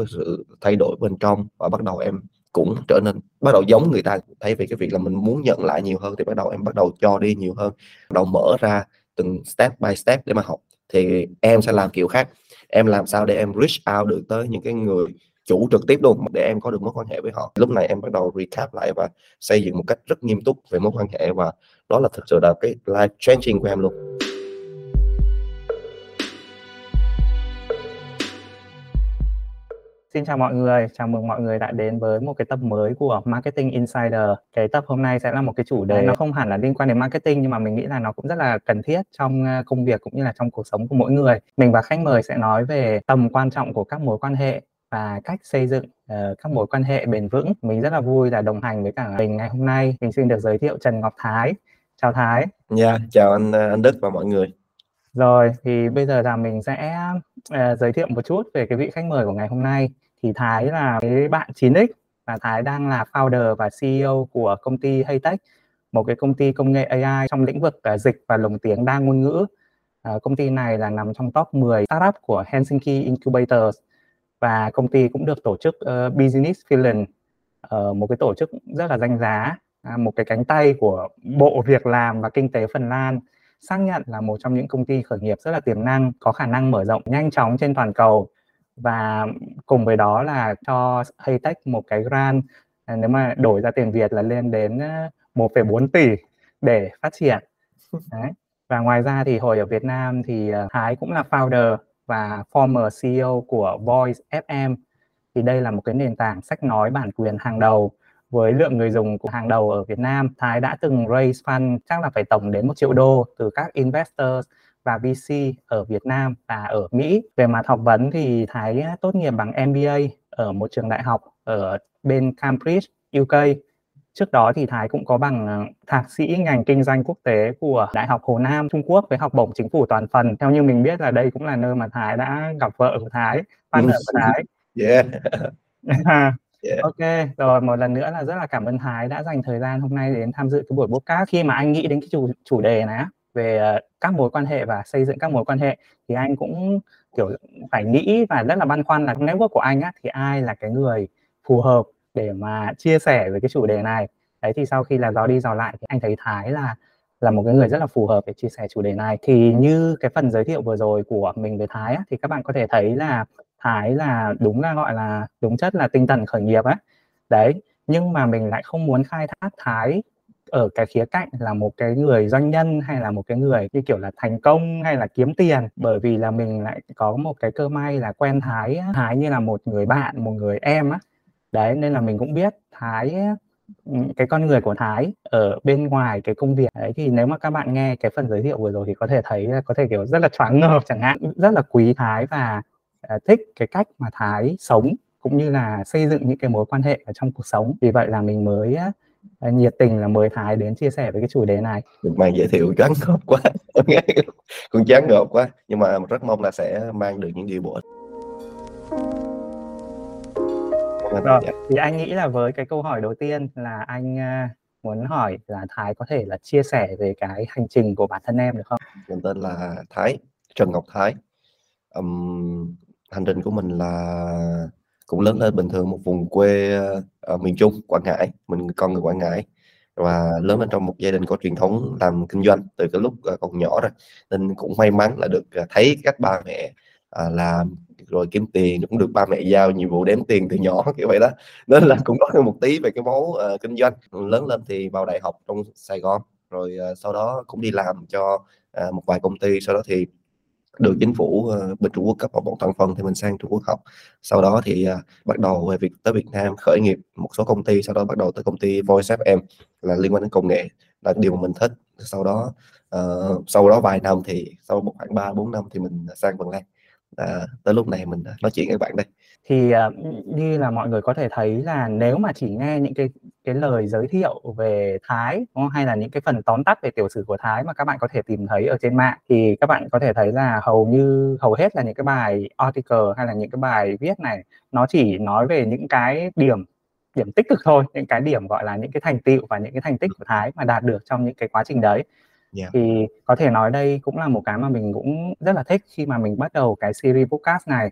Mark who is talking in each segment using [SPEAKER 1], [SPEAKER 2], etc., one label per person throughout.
[SPEAKER 1] cái sự thay đổi bên trong và bắt đầu em cũng trở nên, bắt đầu giống người ta thay vì cái việc là mình muốn nhận lại nhiều hơn thì bắt đầu em bắt đầu cho đi nhiều hơn, bắt đầu mở ra từng step by step để mà học. Thì em sẽ làm kiểu khác, em làm sao để em reach out được tới những cái người chủ trực tiếp luôn để em có được mối quan hệ với họ. Lúc này em bắt đầu recap lại và xây dựng một cách rất nghiêm túc về mối quan hệ và đó là thực sự là cái life changing của em luôn.
[SPEAKER 2] Xin chào mọi người, chào mừng mọi người đã đến với một cái tập mới của Marketing Insider. Cái tập hôm nay sẽ là một cái chủ đề nó không hẳn là liên quan đến marketing nhưng mà mình nghĩ là nó cũng rất là cần thiết trong ờ, công việc cũng như là trong cuộc sống của mỗi người. Mình và khách mời sẽ nói về tầm quan trọng của các mối quan hệ và cách xây dựng uh, các mối quan hệ bền vững. Mình rất là vui là đồng hành với cả mình ngày hôm nay. Mình xin được giới thiệu Trần Ngọc Thái. Chào Thái.
[SPEAKER 1] Dạ, yeah, chào anh ờ, anh Đức và mọi người.
[SPEAKER 2] Rồi, thì bây giờ là mình sẽ uh, giới thiệu một chút về cái vị khách mời của ngày hôm nay. Thì Thái là cái bạn 9X và Thái đang là founder và CEO của công ty Haytech, một cái công ty công nghệ AI trong lĩnh vực à, dịch và lồng tiếng đa ngôn ngữ. À, công ty này là nằm trong top 10 startup của Helsinki Incubators và công ty cũng được tổ chức uh, Business Finland, uh, một cái tổ chức rất là danh giá, uh, một cái cánh tay của Bộ Việc làm và Kinh tế Phần Lan xác nhận là một trong những công ty khởi nghiệp rất là tiềm năng, có khả năng mở rộng nhanh chóng trên toàn cầu và cùng với đó là cho Haytech một cái grant à, nếu mà đổi ra tiền Việt là lên đến 1,4 tỷ để phát triển. Đấy. Và ngoài ra thì hồi ở Việt Nam thì à, Thái cũng là founder và former CEO của Voice FM. Thì đây là một cái nền tảng sách nói bản quyền hàng đầu với lượng người dùng của hàng đầu ở Việt Nam. Thái đã từng raise fund chắc là phải tổng đến một triệu đô từ các investors và VC ở Việt Nam và ở Mỹ. Về mặt học vấn thì Thái tốt nghiệp bằng MBA ở một trường đại học ở bên Cambridge, UK. Trước đó thì Thái cũng có bằng ờ, thạc sĩ ngành kinh doanh quốc tế của Đại học Hồ Nam Trung Quốc với học bổng chính phủ toàn phần. Theo như mình biết là đây cũng là nơi mà Thái đã gặp vợ của Thái, partner của Thái.
[SPEAKER 1] Yeah.
[SPEAKER 2] Yeah. Ok, rồi một lần nữa là rất là cảm ơn Thái đã dành thời gian hôm nay đến tham dự cái buổi podcast. Khi mà anh nghĩ đến cái chủ chủ đề này á, về ờ, các mối quan hệ và xây dựng các mối quan hệ thì anh cũng kiểu phải nghĩ và rất là băn khoăn là network của anh á thì ai là cái người phù hợp để mà chia sẻ về cái chủ đề này? Đấy thì sau khi là dò đi dò lại thì anh thấy Thái là là một cái người rất là phù hợp để chia sẻ chủ đề này. Thì như cái phần giới thiệu vừa rồi của mình về Thái á, thì các bạn có thể thấy là Thái là đúng là gọi là đúng chất là tinh thần khởi nghiệp á. Đấy nhưng mà mình lại không muốn khai thác Thái ở cái khía cạnh là một cái người doanh nhân hay là một cái người như kiểu là thành công hay là kiếm tiền. Bởi vì là mình lại có một cái cơ may là quen Thái Thái như là một người bạn một người em á. Đấy nên là mình cũng biết Thái cái con người của Thái ở bên ngoài cái công việc. Đấy thì nếu mà các bạn nghe cái phần giới thiệu vừa rồi thì có thể thấy là có thể kiểu rất là choáng ngợp chẳng hạn. Rất là quý Thái và uh, thích cái cách mà Thái sống cũng như là xây dựng những cái mối quan hệ ở trong cuộc sống. Vì vậy là mình mới nhiệt tình là mời Thái đến chia sẻ với cái chủ đề này.
[SPEAKER 1] Mang giới thiệu choáng ngợp quá, cũng chán ngợp quá, nhưng mà rất mong là sẽ mang được những điều bổ ích.
[SPEAKER 2] Rồi, thì anh nghĩ là với cái câu hỏi đầu tiên là anh muốn hỏi là Thái có thể là chia sẻ về cái hành trình của bản thân em được không?
[SPEAKER 1] Mình tên là Thái, Trần Ngọc Thái. Um, hành trình của mình là cũng lớn lên bình thường một vùng quê ở miền Trung Quảng Ngãi mình con người Quảng Ngãi và lớn lên trong một gia đình có truyền thống làm kinh doanh từ cái lúc ờ, còn nhỏ rồi. Nên cũng may mắn là được ờ, thấy các ba mẹ à, làm rồi kiếm tiền cũng được ba mẹ giao nhiệm vụ đếm tiền từ nhỏ kiểu vậy đó. Nên là cũng có một tí về cái máu uh, kinh doanh. Lớn lên thì vào đại học trong Sài Gòn rồi uh, sau đó cũng đi làm cho uh, một vài công ty sau đó thì được chính phủ ờ, bên Trung Quốc cấp học bổng toàn phần thì mình sang Trung Quốc học. Sau đó thì ờ, bắt đầu về việc tới Việt Nam khởi nghiệp một số công ty sau đó bắt đầu tới công ty Voice FM là liên quan đến công nghệ là điều mà mình thích. Sau đó uh, sau đó vài năm thì sau một khoảng ba bốn năm thì mình sang Phần Lan à, tới lúc này mình ờ, nói chuyện với bạn đây
[SPEAKER 2] thì ờ, như là mọi người có thể thấy là nếu mà chỉ nghe những cái cái lời giới thiệu về Thái đúng không? hay là những cái phần tóm tắt về tiểu sử của Thái mà các bạn có thể tìm thấy ở trên mạng thì các bạn có thể thấy là hầu như hầu hết là những cái bài article hay là những cái bài viết này nó chỉ nói về những cái điểm điểm tích cực thôi những cái điểm gọi là những cái thành tựu và những cái thành tích của Thái mà đạt được trong những cái quá trình đấy yeah. thì có thể nói đây cũng là một cái mà mình cũng rất là thích khi mà mình bắt đầu cái series podcast này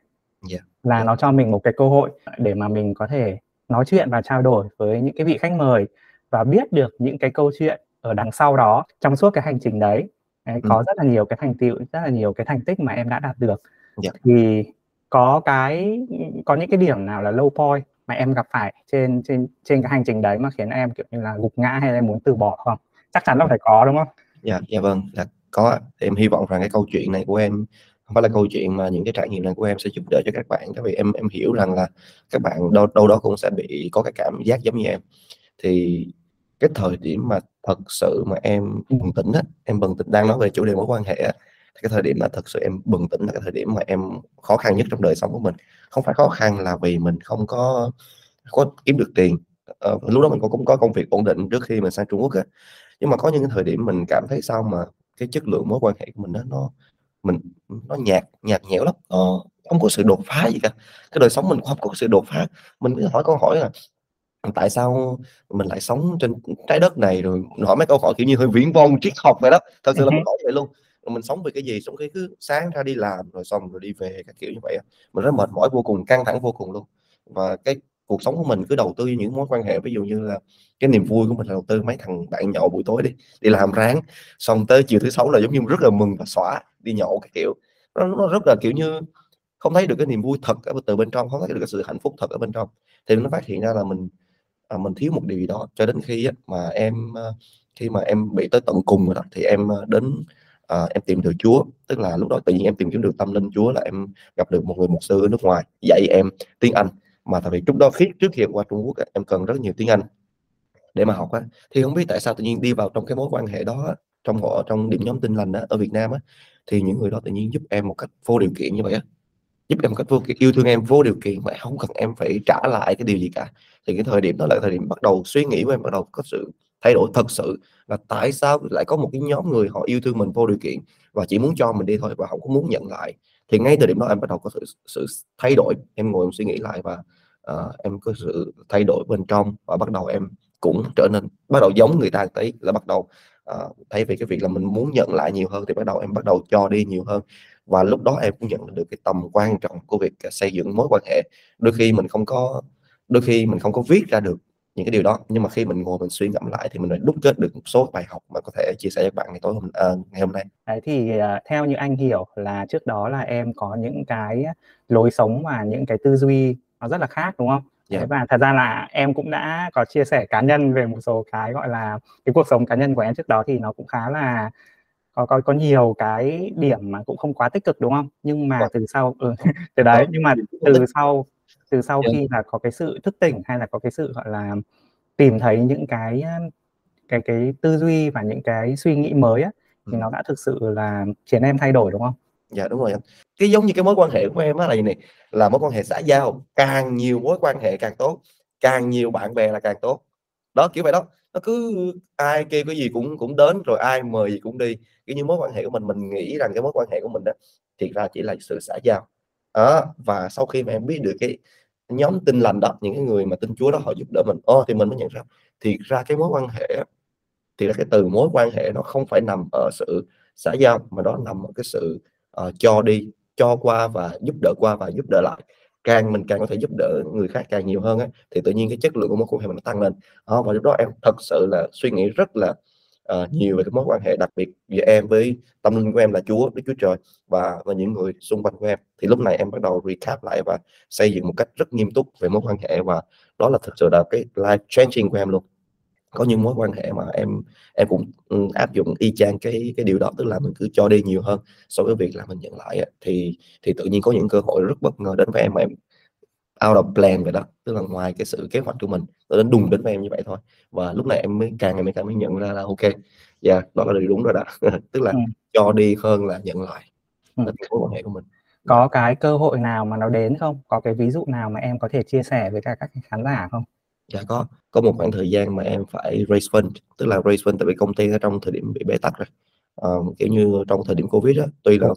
[SPEAKER 1] Dạ.
[SPEAKER 2] là
[SPEAKER 1] Dạ.
[SPEAKER 2] nó cho mình một cái cơ hội để mà mình có thể nói chuyện và trao đổi với những cái vị khách mời và biết được những cái câu chuyện ở đằng sau đó trong suốt cái hành trình đấy. Đấy, có rất là nhiều cái thành tựu, rất là nhiều cái thành tích mà em đã đạt được.
[SPEAKER 1] Dạ.
[SPEAKER 2] Thì có cái có những cái điểm nào là low point mà em gặp phải trên trên trên cái hành trình đấy mà khiến em kiểu như là gục ngã hay là em muốn từ bỏ không? Chắc chắn là phải có đúng không?
[SPEAKER 1] Dạ, dạ vâng, là có em hy vọng rằng cái câu chuyện này của em không phải là câu chuyện mà những cái trải nghiệm này của em sẽ giúp đỡ cho các bạn tại vì em em hiểu rằng là các bạn đâu đâu đó cũng sẽ bị có cái cảm giác giống như em. Thì cái thời điểm mà thật sự mà em bừng tỉnh á, em bừng tỉnh đang nói về chủ đề mối quan hệ á, thì cái thời điểm mà thật sự em bừng tỉnh là cái thời điểm mà em khó khăn nhất trong đời sống của mình. Không phải khó khăn là vì mình không có có kiếm được tiền, ờ, lúc đó mình cũng cũng có công việc ổn định trước khi mình sang Trung Quốc á. Nhưng mà có những cái thời điểm mình cảm thấy sao mà cái chất lượng mối quan hệ của mình á, nó mình nó nhạt nhạt nhẽo lắm, ờ, không có sự đột phá gì cả. Cái đời sống mình không có sự đột phá. Mình cứ hỏi câu hỏi là tại sao mình lại sống trên trái đất này, rồi hỏi mấy câu hỏi, kiểu như, hơi viển vông, triết học vậy đó. Thật sự là mình
[SPEAKER 2] hứm.
[SPEAKER 1] hỏi vậy luôn. Rồi mình sống vì cái gì? Xong cái cứ sáng ra đi làm rồi xong rồi đi về các kiểu như vậy. Mình rất mệt mỏi vô cùng, căng thẳng vô cùng luôn. Và cái cuộc sống của mình cứ đầu tư những mối quan hệ, ví dụ như là cái niềm vui của mình là đầu tư mấy thằng bạn nhậu buổi tối đi, đi làm ráng, xong tới chiều thứ Sáu là giống như rất là mừng và xóa đi nhậu cái kiểu. Nó nó rất là, kiểu như, không thấy được cái niềm vui thật ở từ bên trong, không thấy được cái sự hạnh phúc thật ở bên trong. Thì nó phát hiện ra là mình, à, mình thiếu một điều gì đó, cho đến khi á mà em, à, khi mà em bị tới tận cùng rồi đó, thì em, à, đến, à, em tìm được Chúa. Tức là lúc đó tự nhiên em tìm kiếm được tâm linh Chúa là em gặp được một người mục sư ở nước ngoài dạy em tiếng Anh. Mà tại vì lúc đó khi trước khi qua Trung Quốc em cần rất nhiều tiếng Anh để mà học á. Thì không biết tại sao tự nhiên đi vào trong cái mối quan hệ đó trong họ trong điểm nhóm Tin Lành đó ở Việt Nam á, thì những người đó tự nhiên giúp em một cách vô điều kiện như vậy á. Giúp em một cách vô yêu thương em vô điều kiện mà không cần em phải trả lại cái điều gì cả. Thì cái thời điểm đó là thời điểm bắt đầu suy nghĩ của em bắt đầu có sự thay đổi thật sự là tại sao lại có một cái nhóm người họ yêu thương mình vô điều kiện và chỉ muốn cho mình đi thôi và không có muốn nhận lại. Thì ngay từ điểm đó em bắt đầu có sự sự thay đổi, em ngồi em suy nghĩ lại và, uh, em có sự thay đổi bên trong và bắt đầu em cũng trở nên bắt đầu giống người ta một tí, là bắt đầu, uh, thay vì cái việc là mình muốn nhận lại nhiều hơn thì bắt đầu em bắt đầu cho đi nhiều hơn. Và lúc đó em cũng nhận được cái tầm quan trọng của việc, à, xây dựng mối quan hệ. Đôi khi mình không có đôi khi mình không có viết ra được những cái điều đó, nhưng mà khi mình ngồi mình suy ngẫm lại thì mình lại đúc kết được một số bài học mà có thể chia sẻ với bạn ngày tối hôm à, ngày hôm nay.
[SPEAKER 2] Đấy, thì, à, theo như anh hiểu là trước đó là em có những cái lối sống và những cái tư duy nó rất là khác, đúng không?
[SPEAKER 1] Dạ.
[SPEAKER 2] Đấy, và thật ra là em cũng đã có chia sẻ cá nhân về một số cái, gọi là, cái cuộc sống cá nhân của em trước đó thì nó cũng khá là có có có nhiều cái điểm mà cũng không quá tích cực, đúng không? Nhưng mà
[SPEAKER 1] Vâng.
[SPEAKER 2] từ sau ừ, thì đấy, nhưng mà từ sau từ sau
[SPEAKER 1] Dạ.
[SPEAKER 2] khi là có cái sự thức tỉnh hay là có cái sự, gọi là, tìm thấy những cái, cái cái tư duy và những cái suy nghĩ mới á, thì
[SPEAKER 1] Ừm.
[SPEAKER 2] nó đã thực sự là khiến em thay đổi, đúng không?
[SPEAKER 1] Dạ, đúng rồi anh. Cái giống như cái mối quan hệ của em á là gì nè, là mối quan hệ xã giao, càng nhiều mối quan hệ càng tốt, càng nhiều bạn bè là càng tốt. Đó, kiểu vậy đó, nó cứ ai kêu cái gì cũng cũng đến, rồi ai mời gì cũng đi. cái như, mối quan hệ của mình, mình nghĩ rằng cái mối quan hệ của mình đó thiệt ra chỉ là sự xã giao. Đó, và sau khi mà em biết được cái nhóm Tin Lành đó, những cái người mà tin Chúa đó họ giúp đỡ mình, ô, thì mình mới nhận ra thiệt ra cái mối quan hệ thì là cái từ mối quan hệ nó không phải nằm ở sự xã giao, mà đó nằm ở cái sự, Ờ, cho đi, cho qua và giúp đỡ qua và giúp đỡ lại. Càng mình càng có thể giúp đỡ người khác càng nhiều hơn ấy thì tự nhiên cái chất lượng của mối quan hệ mình nó tăng lên. Đó, và lúc đó em thật sự là suy nghĩ rất là, uh, nhiều về cái mối quan hệ, đặc biệt giữa em với tâm linh của em là Chúa, Đức Chúa Trời và và những người xung quanh của em. Thì lúc này em bắt đầu recap lại và xây dựng một cách rất nghiêm túc về mối quan hệ và đó là thực sự là cái life changing của em luôn. Có những mối quan hệ mà em em cũng, ừm, áp dụng y chang cái cái điều đó, tức là mình cứ cho đi nhiều hơn so với việc là mình nhận lại thì thì tự nhiên có những cơ hội rất bất ngờ đến với em mà em out of plan vậy đó, tức là ngoài cái sự kế hoạch của mình, nó đến đùng đến với em như vậy thôi. Và lúc này em mới càng ngày mới càng mới nhận ra là ô kê, yeah, đó là điều đúng rồi đó. Tức là
[SPEAKER 2] Ừm.
[SPEAKER 1] cho đi hơn là nhận lại, đó là mối quan hệ của mình.
[SPEAKER 2] Có cái cơ hội nào mà nó đến không? Có cái ví dụ nào mà em có thể chia sẻ với cả các khán giả không?
[SPEAKER 1] Dạ có, có một khoảng thời gian mà em phải raise fund, tức là raise fund tại vì công ty ở trong thời điểm bị bế tắc rồi. Ờ, kiểu như, trong thời điểm Covid á, tuy là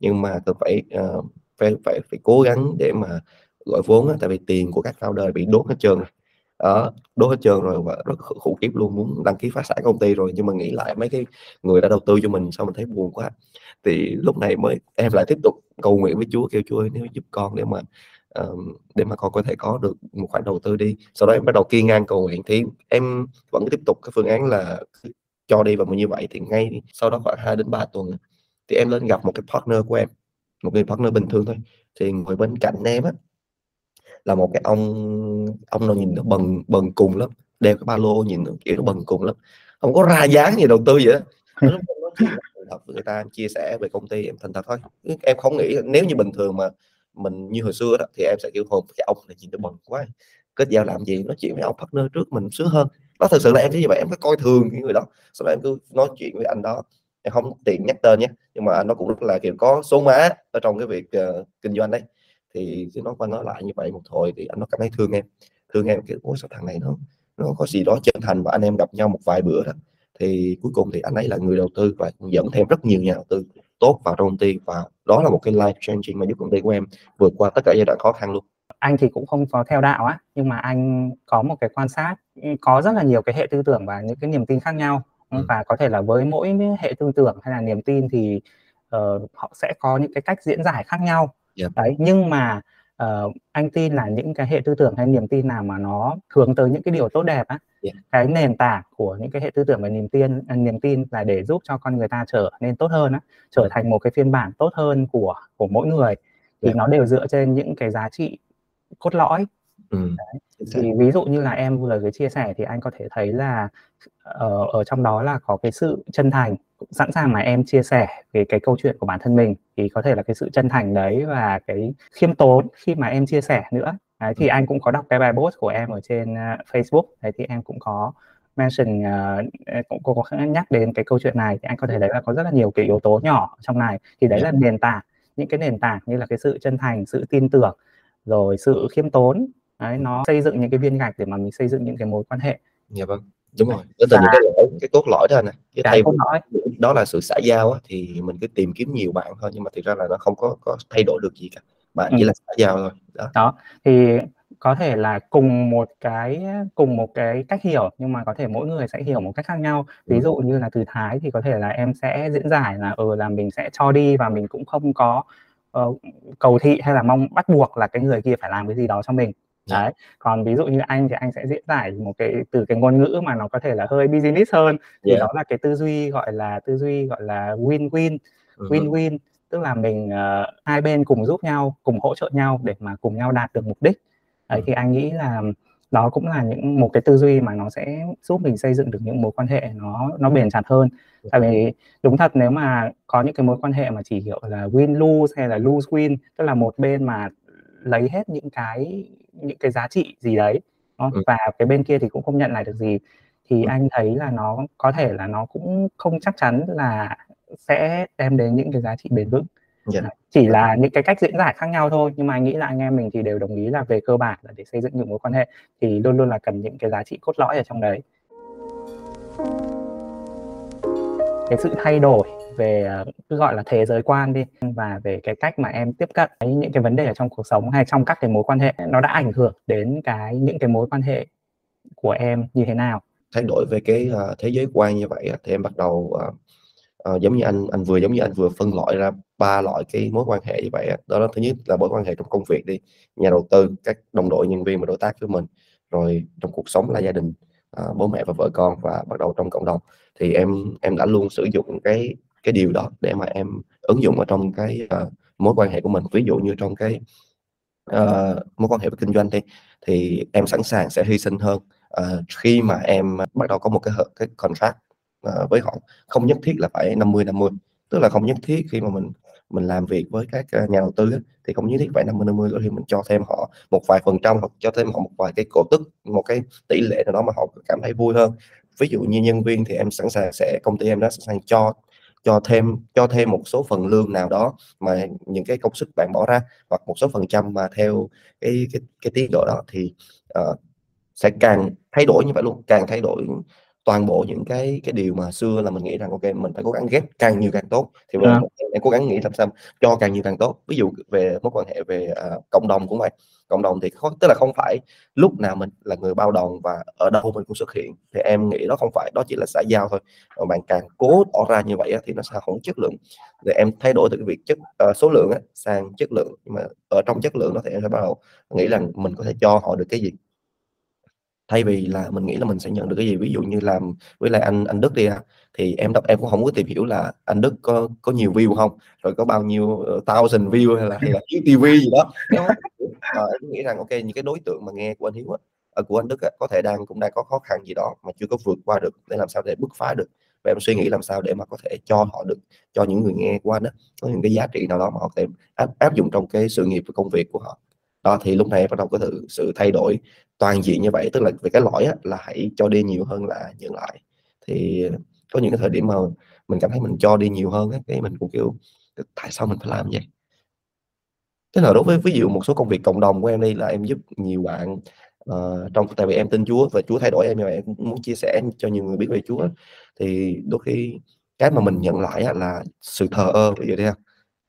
[SPEAKER 1] nhưng mà cần phải, ờ, phải phải phải cố gắng để mà gọi vốn á, tại vì tiền của các founder bị đốt hết trơn rồi. đó đốt hết trơn rồi và rất khủng khiếp luôn muốn đăng ký phá sản công ty rồi nhưng mà nghĩ lại mấy cái người đã đầu tư cho mình sao mình thấy buồn quá thì lúc này mới em lại tiếp tục cầu nguyện với Chúa kêu Chúa ơi, nếu giúp con để mà um, để mà con có thể có được một khoản đầu tư đi. Sau đó em bắt đầu kiên ngang cầu nguyện thì em vẫn tiếp tục cái phương án là cho đi và như vậy thì ngay sau đó khoảng 2 đến 3 tuần thì em lên gặp một cái partner của em một người partner bình thường thôi. Thì ngồi bên cạnh em á là một cái ông ông nào nhìn nó bần bần cùng lắm đeo cái ba lô nhìn nó kiểu nó bần cùng lắm. Không có ra dáng gì đầu tư vậy đó thật người ta chia sẻ về công ty em thành thật thôi. Em không nghĩ nếu như bình thường mà mình như hồi xưa đó thì em sẽ kiểu hồn cái ông này nhìn nó bần quá kết giao làm gì? Nói chuyện với ông partner trước mình sướng hơn. Đó thực sự là em thấy như vậy em cứ coi thường cái người đó sau đó em cứ nói chuyện với anh đó. Em không tiện nhắc tên nhé nhưng mà nó cũng rất là kiểu có số má ở trong cái việc uh, kinh doanh đấy. Thì cứ nói qua nói lại như vậy một hồi thì anh nó cảm thấy thương em. Thương em kiểu ôi sao thằng này nó nó có gì đó chân thành và anh em gặp nhau một vài bữa đó. Thì cuối cùng thì anh ấy là người đầu tư và dẫn thêm rất nhiều nhà đầu tư tốt vào trong công ty và đó là một cái life changing mà giúp công ty của em vượt qua tất cả giai đoạn khó khăn luôn
[SPEAKER 2] anh thì cũng không có theo đạo á nhưng mà anh có một cái quan sát có rất là nhiều cái hệ tư tưởng và những cái niềm tin khác nhau ừ. và có thể là với mỗi hệ tư tưởng hay là niềm tin thì uh, họ sẽ có những cái cách diễn giải khác nhau yeah. đấy nhưng mà uh, anh tin là những cái hệ tư tưởng hay niềm tin nào mà nó hướng tới những cái điều tốt đẹp á. Cái nền tảng của những cái hệ tư tưởng và niềm tin à, niềm tin là để giúp cho con người ta trở nên tốt hơn á trở ừ. thành một cái phiên bản tốt hơn của của mỗi người thì yeah. nó đều dựa trên những cái giá trị cốt lõi ừ. thì ví dụ như là em vừa mới chia sẻ thì anh có thể thấy là ở, ờ, ở trong đó là có cái sự chân thành sẵn sàng mà em chia sẻ về cái câu chuyện của bản thân mình thì có thể là cái sự chân thành đấy và cái khiêm tốn khi mà em chia sẻ nữa đấy, thì anh cũng có đọc cái bài post của em ở trên uh, Facebook. Đấy thì em cũng có mention uh, cũng có, có nhắc đến cái câu chuyện này. Thì anh có thể thấy là có rất là nhiều cái yếu tố nhỏ trong này. Thì đấy là nền tảng những cái nền tảng như là cái sự chân thành sự tin tưởng rồi sự khiêm tốn. Đấy nó xây dựng những cái viên gạch để mà mình xây dựng những cái mối quan hệ.
[SPEAKER 1] Dạ vâng đúng rồi. Đó là những cái lỗi cái cốt lõi đó này cái thay lõi. đó là sự xã giao á, thì mình cứ tìm kiếm nhiều bạn thôi nhưng mà thực ra là nó không có có thay đổi được gì cả bạn ừ. chỉ là xã giao thôi
[SPEAKER 2] đó. đó thì có thể là cùng một cái cùng một cái cách hiểu nhưng mà có thể mỗi người sẽ hiểu một cách khác nhau ví dụ như là từ thái thì có thể là em sẽ diễn giải là ừ là mình sẽ cho đi và mình cũng không có uh, cầu thị hay là mong bắt buộc là cái người kia phải làm cái gì đó cho mình dạ. đấy còn ví dụ như anh thì anh sẽ diễn giải một cái từ cái ngôn ngữ mà nó có thể là hơi business hơn thì yeah. Dạ. đó là cái tư duy gọi là tư duy gọi là win win ừ win win tức là mình uh, hai bên cùng giúp nhau cùng hỗ trợ nhau để mà cùng nhau đạt được mục đích. Đấy thì anh nghĩ là đó cũng là những một cái tư duy mà nó sẽ giúp mình xây dựng được những mối quan hệ nó nó bền chặt hơn. Tại vì đúng thật nếu mà có những cái mối quan hệ mà chỉ hiểu là win lose hay là lose win tức là một bên mà lấy hết những cái những cái giá trị gì đấy ừ. và cái bên kia thì cũng không nhận lại được gì. Thì ừ. anh thấy là nó có thể là nó cũng không chắc chắn là sẽ đem đến những cái giá trị bền vững yeah. Dạ. chỉ là những cái cách diễn giải khác nhau thôi nhưng mà anh nghĩ là anh em mình thì đều đồng ý là về cơ bản là để xây dựng những mối quan hệ thì luôn luôn là cần những cái giá trị cốt lõi ở trong đấy cái sự thay đổi về ờ, cứ gọi là thế giới quan đi và về cái cách mà em tiếp cận với những cái vấn đề ở trong cuộc sống hay trong các cái mối quan hệ nó đã ảnh hưởng đến cái những cái mối quan hệ của em như thế nào
[SPEAKER 1] thay đổi về cái uh, thế giới quan như vậy thì em bắt đầu uh, giống như anh anh vừa giống như anh vừa phân loại ra ba loại cái mối quan hệ như vậy đó là thứ nhất là mối quan hệ trong công việc đi nhà đầu tư các đồng đội nhân viên và đối tác của mình rồi trong cuộc sống là gia đình uh, bố mẹ và vợ con và bắt đầu trong cộng đồng. Thì em em đã luôn sử dụng cái cái điều đó để mà em ứng dụng ở trong cái uh, mối quan hệ của mình. Ví dụ như trong cái uh, mối quan hệ với kinh doanh đi thì em sẵn sàng sẽ hy sinh hơn uh, khi mà em bắt đầu có một cái cái contract uh, với họ. Không nhất thiết là phải 50 50 tức là không nhất thiết khi mà mình mình làm việc với các ờ, nhà đầu tư thì không nhất thiết phải 50 50 có thể mình cho thêm họ một vài phần trăm hoặc cho thêm họ một vài cái cổ tức một cái tỷ lệ nào đó mà họ cảm thấy vui hơn. Ví dụ như nhân viên thì em sẵn sàng sẽ công ty em đã sẵn sàng cho cho thêm cho thêm một số phần lương nào đó mà những cái công sức bạn bỏ ra hoặc một số phần trăm mà theo cái cái cái tiến độ đó thì uh, sẽ càng thay đổi như vậy luôn càng thay đổi toàn bộ những cái cái điều mà xưa là mình nghĩ rằng ok mình phải cố gắng ghép càng nhiều càng tốt thì giờ
[SPEAKER 2] À.
[SPEAKER 1] em cố gắng nghĩ làm sao cho càng nhiều càng tốt. Ví dụ về mối quan hệ về à, cộng đồng cũng vậy. Cộng đồng thì khó, tức là không phải lúc nào mình là người bao đồng và ở đâu mình cũng xuất hiện. Thì em nghĩ đó không phải đó chỉ là xã giao thôi. Mà bạn càng cố tỏ ra như vậy á, thì nó sẽ không chất lượng. Để em thay đổi từ cái việc chất ờ, số lượng á, sang chất lượng. Nhưng mà ở trong chất lượng đó thì em sẽ bắt đầu nghĩ rằng mình có thể cho họ được cái gì thay vì là mình nghĩ là mình sẽ nhận được cái gì ví dụ như làm với lại anh anh Đức đi ha thì em đọc em cũng không có tìm hiểu là anh Đức có có nhiều view không rồi có bao nhiêu uh, thousand view hay là hay là TV gì đó. Ờ, em nghĩ rằng ok những cái đối tượng mà nghe của anh Hiếu á, ờ, của anh Đức á, có thể đang cũng đang có khó khăn gì đó mà chưa có vượt qua được để làm sao để bứt phá được. Và em suy nghĩ làm sao để mà có thể cho họ được cho những người nghe của anh á có những cái giá trị nào đó mà họ có thể áp, áp dụng trong cái sự nghiệp và công việc của họ. Đó thì lúc này em bắt đầu có thử sự thay đổi toàn diện như vậy tức là về cái lõi á, là hãy cho đi nhiều hơn là nhận lại. Thì có những cái thời điểm mà mình cảm thấy mình cho đi nhiều hơn á, cái mình cũng kiểu tại sao mình phải làm vậy? Thế nào đối với ví dụ một số công việc cộng đồng của em đi là em giúp nhiều bạn uh, trong tại vì em tin Chúa và Chúa thay đổi em như vậy em cũng muốn chia sẻ cho nhiều người biết về Chúa thì đôi khi cái mà mình nhận lại á, là sự thờ ơ ví dụ đi ha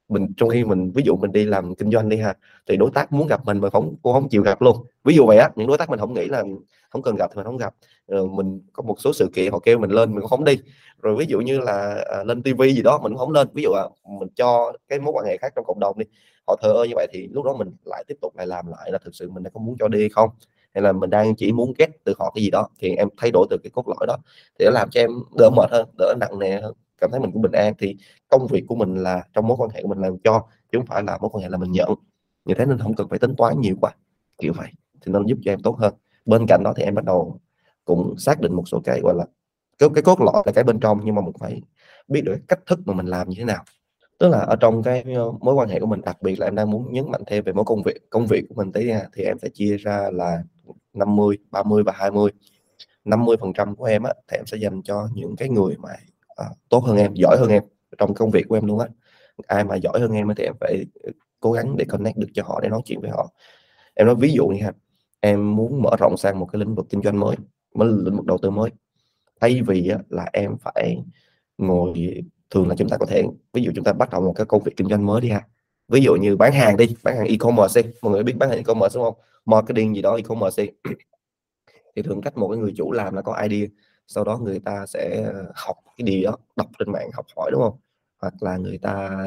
[SPEAKER 1] mình trong khi mình ví dụ mình đi làm kinh doanh đi ha thì đối tác muốn gặp mình mà không cô không chịu gặp luôn. Ví dụ vậy á những đối tác mình không nghĩ là không cần gặp thì mình không gặp. Rồi mình có một số sự kiện họ kêu mình lên mình cũng không đi. Rồi ví dụ như là à, lên tivi gì đó mình cũng không lên. Ví dụ là mình cho cái mối quan hệ khác trong cộng đồng đi họ thờ ơ như vậy thì lúc đó mình lại tiếp tục lại làm lại là thực sự mình đã có muốn cho đi không? Hay là mình đang chỉ muốn ghét từ họ cái gì đó thì em thay đổi từ cái cốt lõi đó thì nó làm cho em đỡ mệt hơn đỡ nặng nề hơn cảm thấy mình cũng bình an thì công việc của mình là trong mối quan hệ của mình làm cho chứ không phải là mối quan hệ là mình nhận. Như thế nên không cần phải tính toán nhiều quá kiểu vậy thì nó giúp cho em tốt hơn. Bên cạnh đó thì em bắt đầu cũng xác định một số cái gọi là cái, cái cốt lõi là cái bên trong nhưng mà mình phải biết được cách thức mà mình làm như thế nào. Tức là ở trong cái ờ, mối quan hệ của mình đặc biệt là em đang muốn nhấn mạnh thêm về mối công việc công việc của mình tới nha thì em sẽ chia ra là 50 30 và 20 50 phần trăm của em á thì em sẽ dành cho những cái người mà à, tốt hơn em giỏi hơn em trong công việc của em luôn á. Ai mà giỏi hơn em thì em phải cố gắng để connect được cho họ để nói chuyện với họ. Em nói ví dụ như ha em muốn mở rộng sang một cái lĩnh vực kinh doanh mới một lĩnh vực đầu tư mới. Thay vì á, là em phải ngồi thường là chúng ta có thể ví dụ chúng ta bắt đầu một cái công việc kinh doanh mới đi ha. Ví dụ như bán hàng đi bán hàng e-commerce đi. Mọi người biết bán hàng e-commerce đúng không? Marketing gì đó e-commerce đi. Thì thường cách một cái người chủ làm là có idea sau đó người ta sẽ ờ, học cái điều đó đọc trên mạng học hỏi đúng không? Hoặc là người ta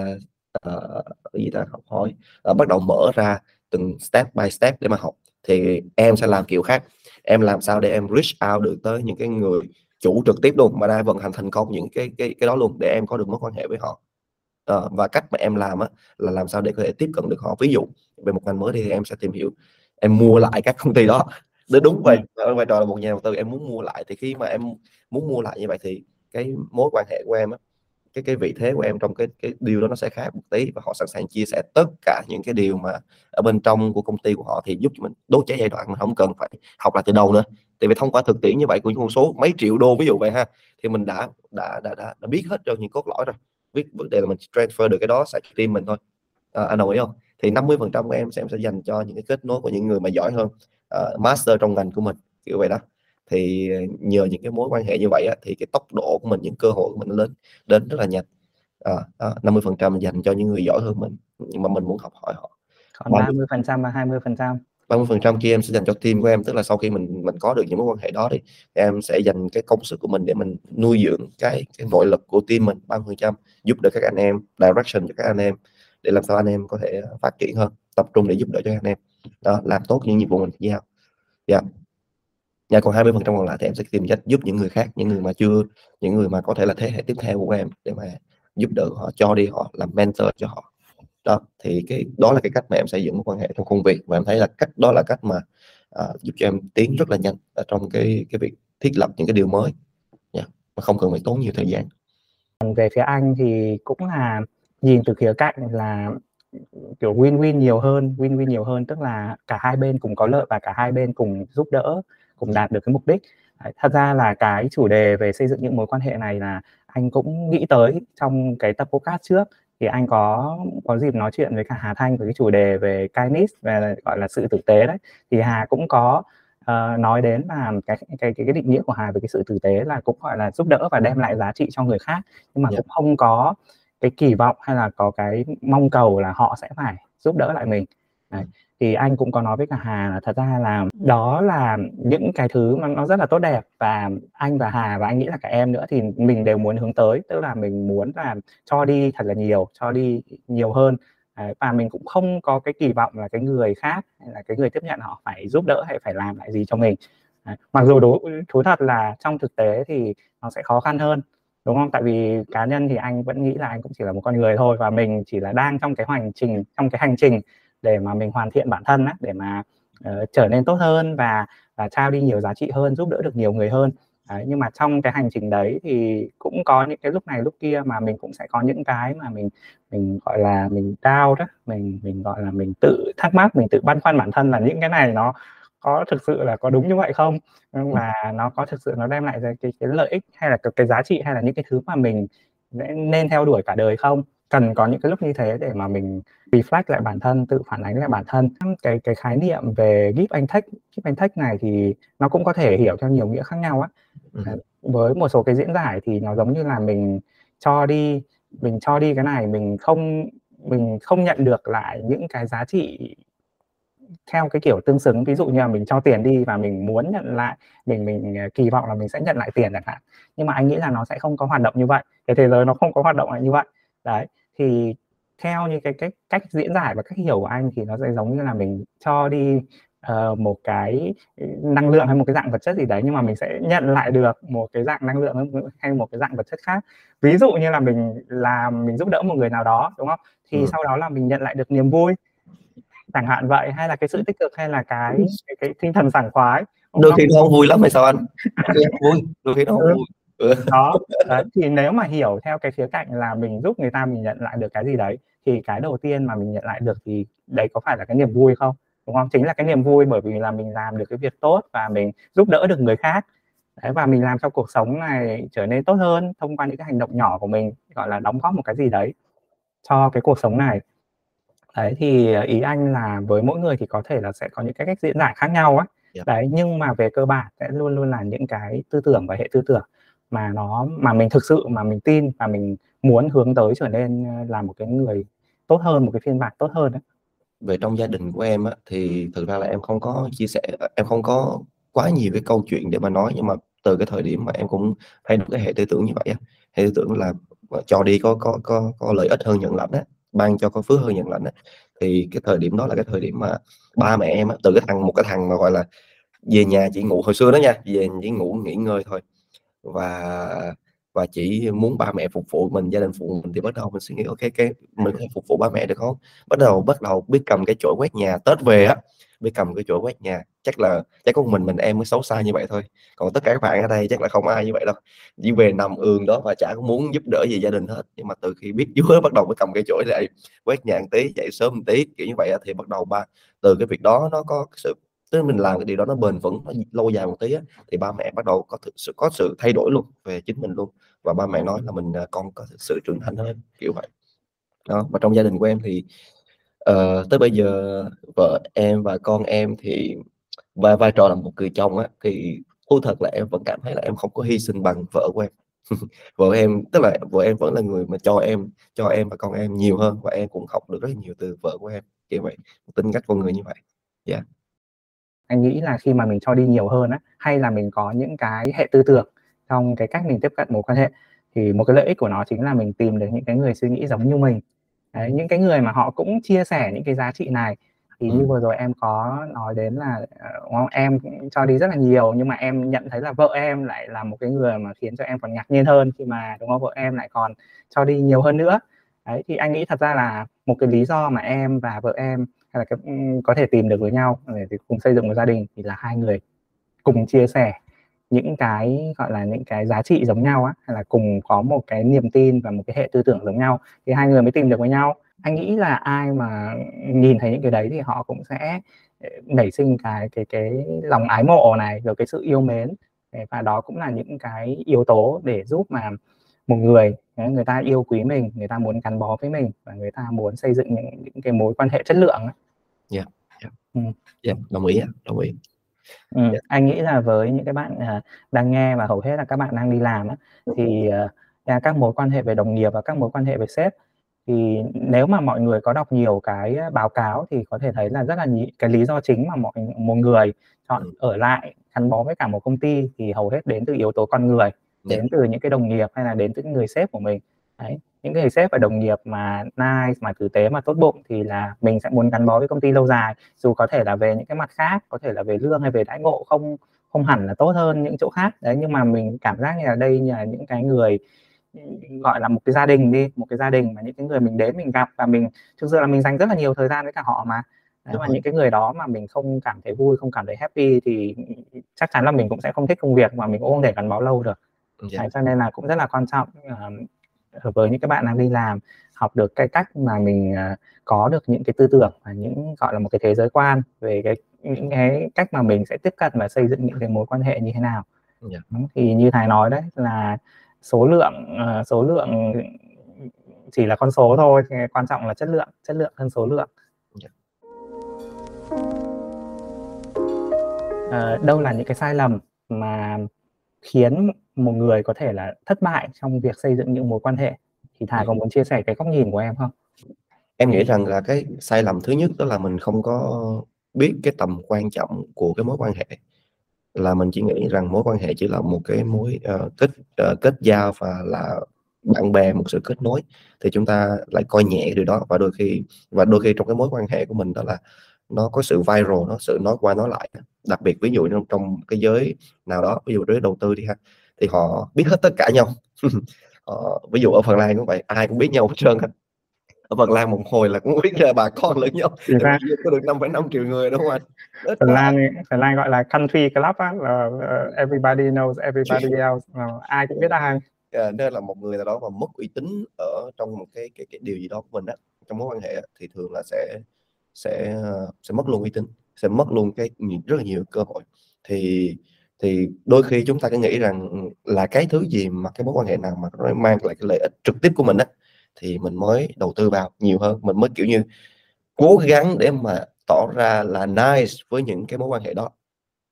[SPEAKER 1] uh, gì ta học hỏi. Uh, bắt đầu mở ra từng step by step để mà học. Thì em sẽ làm kiểu khác. Em làm sao để em reach out được tới những cái người chủ trực tiếp luôn mà đang vận hành thành công những cái cái cái đó luôn để em có được mối quan hệ với họ. Uh, và cách mà em làm á là làm sao để có thể tiếp cận được họ. Ví dụ về một ngành mới thì em sẽ tìm hiểu. Em mua lại các công ty đó để đúng vậy. vai trò là một nhà đầu tư em muốn mua lại thì khi mà em muốn mua lại như vậy thì cái mối quan hệ của em á cái cái vị thế của em trong cái cái điều đó nó sẽ khác một tí và họ sẵn sàng chia sẻ tất cả những cái điều mà ở bên trong của công ty của họ thì giúp mình đốt cháy giai đoạn mà không cần phải học lại từ đầu nữa. Tại vì thông qua thực tiễn như vậy của những con số mấy triệu đô ví dụ vậy ha thì mình đã đã đã đã, đã biết hết cho những cốt lõi rồi. Biết vấn đề là mình transfer được cái đó sang team mình thôi. À, anh đồng ý không? Thì 50 phần trăm của em sẽ em sẽ dành cho những cái kết nối của những người mà giỏi hơn uh, master trong ngành của mình kiểu vậy đó. Thì nhờ những cái mối quan hệ như vậy á, thì cái tốc độ của mình những cơ hội của mình lớn đến rất là nhanh. À, à, 50 phần trăm dành cho những người giỏi hơn mình nhưng mà mình muốn học hỏi họ.
[SPEAKER 2] Còn 30 phần trăm và 20 phần trăm.
[SPEAKER 1] 30 phần trăm kia em sẽ dành cho team của em tức là sau khi mình mình có được những mối quan hệ đó thì em sẽ dành cái công sức của mình để mình nuôi dưỡng cái cái nội lực của team mình 30 phần trăm giúp đỡ các anh em direction cho các anh em để làm sao anh em có thể phát triển hơn tập trung để giúp đỡ cho anh em đó làm tốt những nhiệm vụ mình giao dạ yeah. Dạ còn 20 phần trăm còn lại thì em sẽ tìm cách giúp những người khác những người mà chưa những người mà có thể là thế hệ tiếp theo của em để mà giúp đỡ họ cho đi họ làm mentor cho họ đó thì cái đó là cái cách mà em xây dựng mối quan hệ trong công việc và em thấy là cách đó là cách mà à, giúp cho em tiến rất là nhanh ở trong cái cái việc thiết lập những cái điều mới yeah. mà không cần phải tốn nhiều thời gian
[SPEAKER 2] về phía anh thì cũng là nhìn từ khía cạnh là kiểu win-win nhiều hơn win-win nhiều hơn tức là cả hai bên cùng có lợi và cả hai bên cùng giúp đỡ cùng đạt được cái mục đích. Thật ra là cái chủ đề về xây dựng những mối quan hệ này là anh cũng nghĩ tới trong cái tập podcast trước. Thì anh có có dịp nói chuyện với cả Hà Thanh về cái chủ đề về kindness về gọi là sự tử tế đấy. Thì Hà cũng có uh, nói đến là cái, cái cái cái định nghĩa của Hà về cái sự tử tế là cũng gọi là giúp đỡ và đem lại giá trị cho người khác. Nhưng mà yeah. cũng không có cái kỳ vọng hay là có cái mong cầu là họ sẽ phải giúp đỡ lại mình Đấy. thì anh cũng có nói với cả Hà là thật ra là đó là những cái thứ mà nó rất là tốt đẹp và anh và Hà và anh nghĩ là cả em nữa thì mình đều muốn hướng tới tức là mình muốn là cho đi thật là nhiều cho đi nhiều hơn Đấy, và mình cũng không có cái kỳ vọng là cái người khác hay là cái người tiếp nhận họ phải giúp đỡ hay phải làm lại gì cho mình Đấy. mặc dù đúng thú thật là trong thực tế thì nó sẽ khó khăn hơn đúng không? Tại vì cá nhân thì anh vẫn nghĩ là anh cũng chỉ là một con người thôi và mình chỉ là đang trong cái hành trình trong cái hành trình để mà mình hoàn thiện bản thân á, để mà uh, trở nên tốt hơn và và trao đi nhiều giá trị hơn giúp đỡ được nhiều người hơn. Đấy, nhưng mà trong cái hành trình đấy thì cũng có những cái lúc này lúc kia mà mình cũng sẽ có những cái mà mình mình gọi là mình đau đó mình mình gọi là mình tự thắc mắc mình tự băn khoăn bản thân là những cái này nó có thực sự là có đúng như vậy không? Và nó có thực sự nó đem lại cái cái lợi ích hay là cái, cái giá trị hay là những cái thứ mà mình nên theo đuổi cả đời không? Cần có những cái lúc như thế để mà mình reflect lại bản thân tự phản ánh lại bản thân. Cái cái khái niệm về give and take give and take này thì nó cũng có thể hiểu theo nhiều nghĩa khác nhau á. Ừ. với một số cái diễn giải thì nó giống như là mình cho đi mình cho đi cái này mình không mình không nhận được lại những cái giá trị theo cái kiểu tương xứng ví dụ như là mình cho tiền đi và mình muốn nhận lại mình mình ờ, kỳ vọng là mình sẽ nhận lại tiền chẳng hạn. Nhưng mà anh nghĩ là nó sẽ không có hoạt động như vậy cái thế giới nó không có hoạt động lại như vậy. Đấy thì theo như cái cách cách diễn giải và cách hiểu của anh thì nó sẽ giống như là mình cho đi uh, một cái năng lượng hay một cái dạng vật chất gì đấy nhưng mà mình sẽ nhận lại được một cái dạng năng lượng hay một cái dạng vật chất khác. Ví dụ như là mình làm mình giúp đỡ một người nào đó đúng không? Thì ừ. sau đó là mình nhận lại được niềm vui chẳng hạn vậy hay là cái sự tích cực hay là cái cái, cái tinh thần sảng khoái
[SPEAKER 1] đôi khi nó không vui lắm hay sao anh? Vui đôi khi nó không ừ. vui.
[SPEAKER 2] Ừ. đó đấy, thì nếu mà hiểu theo cái khía cạnh là mình giúp người ta mình nhận lại được cái gì đấy thì cái đầu tiên mà mình nhận lại được thì đấy có phải là cái niềm vui không? Đúng không? Chính là cái niềm vui bởi vì là mình làm được cái việc tốt và mình giúp đỡ được người khác. Đấy, và mình làm cho cuộc sống này trở nên tốt hơn thông qua những cái hành động nhỏ của mình gọi là đóng góp một cái gì đấy cho cái cuộc sống này đấy thì ý anh là với mỗi người thì có thể là sẽ có những cái cách diễn giải khác nhau á. Yeah. đấy nhưng mà về cơ bản sẽ luôn luôn là những cái tư tưởng và hệ tư tưởng mà nó mà mình thực sự mà mình tin và mình muốn hướng tới trở nên là một cái người tốt hơn một cái phiên bản tốt hơn đấy
[SPEAKER 1] về trong gia đình của em á, thì thực ra là em không có chia sẻ em không có quá nhiều cái câu chuyện để mà nói nhưng mà từ cái thời điểm mà em cũng thay đổi cái hệ tư tưởng như vậy á hệ tư tưởng là cho đi có có có có lợi ích hơn nhận lãnh á ban cho con phước hơn nhận lệnh á. Thì cái thời điểm đó là cái thời điểm mà ba mẹ em á, từ cái thằng một cái thằng mà gọi là về nhà chỉ ngủ hồi xưa đó nha về chỉ ngủ nghỉ ngơi thôi. Và và chỉ muốn ba mẹ phục vụ mình gia đình phục vụ mình thì bắt đầu mình suy nghĩ ok cái mình có thể phục vụ ba mẹ được không? Bắt đầu bắt đầu biết cầm cái chổi quét nhà tết về á biết cầm cái chỗ quét nhà. Chắc là chắc có mình mình em mới xấu xa như vậy thôi. Còn tất cả các bạn ở đây chắc là không ai như vậy đâu. Chỉ về nằm ương đó và chả có muốn giúp đỡ gì gia đình hết. Nhưng mà từ khi biết Chúa bắt đầu mới cầm cái chổi lại quét nhà một tí dậy sớm một tí kiểu như vậy thì bắt đầu ba từ cái việc đó nó có sự tức mình làm cái điều đó nó bền vững nó lâu dài một tí á, thì ba mẹ bắt đầu có sự có sự thay đổi luôn về chính mình luôn. Và ba mẹ nói là mình à, con có sự trưởng thành hơn kiểu vậy. Đó và trong gia đình của em thì Ờ, tới bây giờ vợ em và con em thì vai vai trò là một người chồng á, thì thú thật là em vẫn cảm thấy là em không có hy sinh bằng vợ của em. Vợ em, tức là vợ em vẫn là người mà cho em cho em và con em nhiều hơn và em cũng học được rất nhiều từ vợ của em, kiểu vậy, tính cách con người như vậy. Dạ. Yeah
[SPEAKER 2] anh nghĩ là khi mà mình cho đi nhiều hơn á, hay là mình có những cái hệ tư tưởng trong cái cách mình tiếp cận mối quan hệ, thì một cái lợi ích của nó chính là mình tìm được những cái người suy nghĩ giống như mình. Đấy, những cái người mà họ cũng chia sẻ những cái giá trị này thì như vừa rồi em có nói đến là uh, em cho đi rất là nhiều nhưng mà em nhận thấy là vợ em lại là một cái người mà khiến cho em còn ngạc nhiên hơn khi mà đúng không? Vợ em lại còn cho đi nhiều hơn nữa. Đấy thì anh nghĩ thật ra là một cái lý do mà em và vợ em hay là cái, có thể tìm được với nhau để cùng xây dựng một gia đình thì là hai người cùng chia sẻ những cái gọi là những cái giá trị giống nhau á hay là cùng có một cái niềm tin và một cái hệ tư tưởng giống nhau thì hai người mới tìm được với nhau anh nghĩ là ai mà nhìn thấy những cái đấy thì họ cũng sẽ ờ, nảy sinh cái cái cái lòng ái mộ này rồi cái sự yêu mến và đó cũng là những cái yếu tố để giúp mà một người người ta yêu quý mình người ta muốn gắn bó với mình và người ta muốn xây dựng những, những cái mối quan hệ chất lượng
[SPEAKER 1] dạ yeah, yeah. ừ. yeah, đồng ý đồng ý
[SPEAKER 2] Ừ, yeah. anh nghĩ là với những cái bạn uh, đang nghe và hầu hết là các bạn đang đi làm á, thì uh, các mối quan hệ về đồng nghiệp và các mối quan hệ về sếp thì nếu mà mọi người có đọc nhiều cái báo cáo thì có thể thấy là rất là nhị, cái lý do chính mà mọi một người chọn ừ. ở lại gắn bó với cả một công ty thì hầu hết đến từ yếu tố con người đến từ những cái đồng nghiệp hay là đến từ người sếp của mình đấy những người sếp và đồng nghiệp mà nice mà tử tế mà tốt bụng thì là mình sẽ muốn gắn bó với công ty lâu dài dù có thể là về những cái mặt khác có thể là về lương hay về đãi ngộ không không hẳn là tốt hơn những chỗ khác đấy nhưng mà mình cảm giác như là đây như là những cái người gọi là một cái gia đình đi một cái gia đình mà những cái người mình đến mình gặp và mình thực sự là mình dành rất là nhiều thời gian với cả họ mà nhưng mà những cái người đó mà mình không cảm thấy vui không cảm thấy happy thì chắc chắn là mình cũng sẽ không thích công việc mà mình cũng không thể gắn bó lâu được yeah. Dạ. Đấy, cho nên là cũng rất là quan trọng uh, với những các bạn đang đi làm học được cái cách mà mình uh, có được những cái tư tưởng và những gọi là một cái thế giới quan về cái những cái cách mà mình sẽ tiếp cận và xây dựng những cái mối quan hệ như thế nào yeah. Dạ. thì như thái nói đấy là số lượng uh, số lượng chỉ là con số thôi quan trọng là chất lượng chất lượng hơn số lượng yeah. uh, đâu là những cái sai lầm mà khiến một người có thể là thất bại trong việc xây dựng những mối quan hệ thì Thái có muốn chia sẻ cái góc nhìn của em không?
[SPEAKER 1] Em nghĩ rằng là cái sai lầm thứ nhất đó là mình không có biết cái tầm quan trọng của cái mối quan hệ. Là mình chỉ nghĩ rằng mối quan hệ chỉ là một cái mối uh, kết uh, kết giao và là bạn bè một sự kết nối thì chúng ta lại coi nhẹ điều đó. Và đôi khi và đôi khi trong cái mối quan hệ của mình đó là nó có sự viral nó sự nói qua nói lại. Đặc biệt ví dụ trong trong cái giới nào đó ví dụ giới đầu tư đi ha thì họ biết hết tất cả nhau. Họ, ví dụ ở Phần Lan cũng vậy ai cũng biết nhau hết trơn ở Phần Lan một hồi là cũng biết là bà con lẫn nhau. Ra có được 5,5 triệu người đúng không anh?
[SPEAKER 2] Phần Lan Phần Lan gọi là country club á là uh, everybody knows everybody else uh, ai cũng biết ai.
[SPEAKER 1] Yeah, nên là một người nào đó mà mất uy tín ở trong một cái cái, cái điều gì đó của mình á trong mối quan hệ thì thường là sẽ sẽ sẽ mất luôn uy tín sẽ mất luôn cái rất là nhiều cơ hội. Thì thì đôi khi chúng ta cứ nghĩ rằng ừ, là cái thứ gì mà cái mối quan hệ nào mà nó mang lại cái lợi ích trực tiếp của mình á thì mình mới đầu tư vào nhiều hơn. Mình mới kiểu như cố gắng để mà tỏ ra là nice với những cái mối quan hệ đó.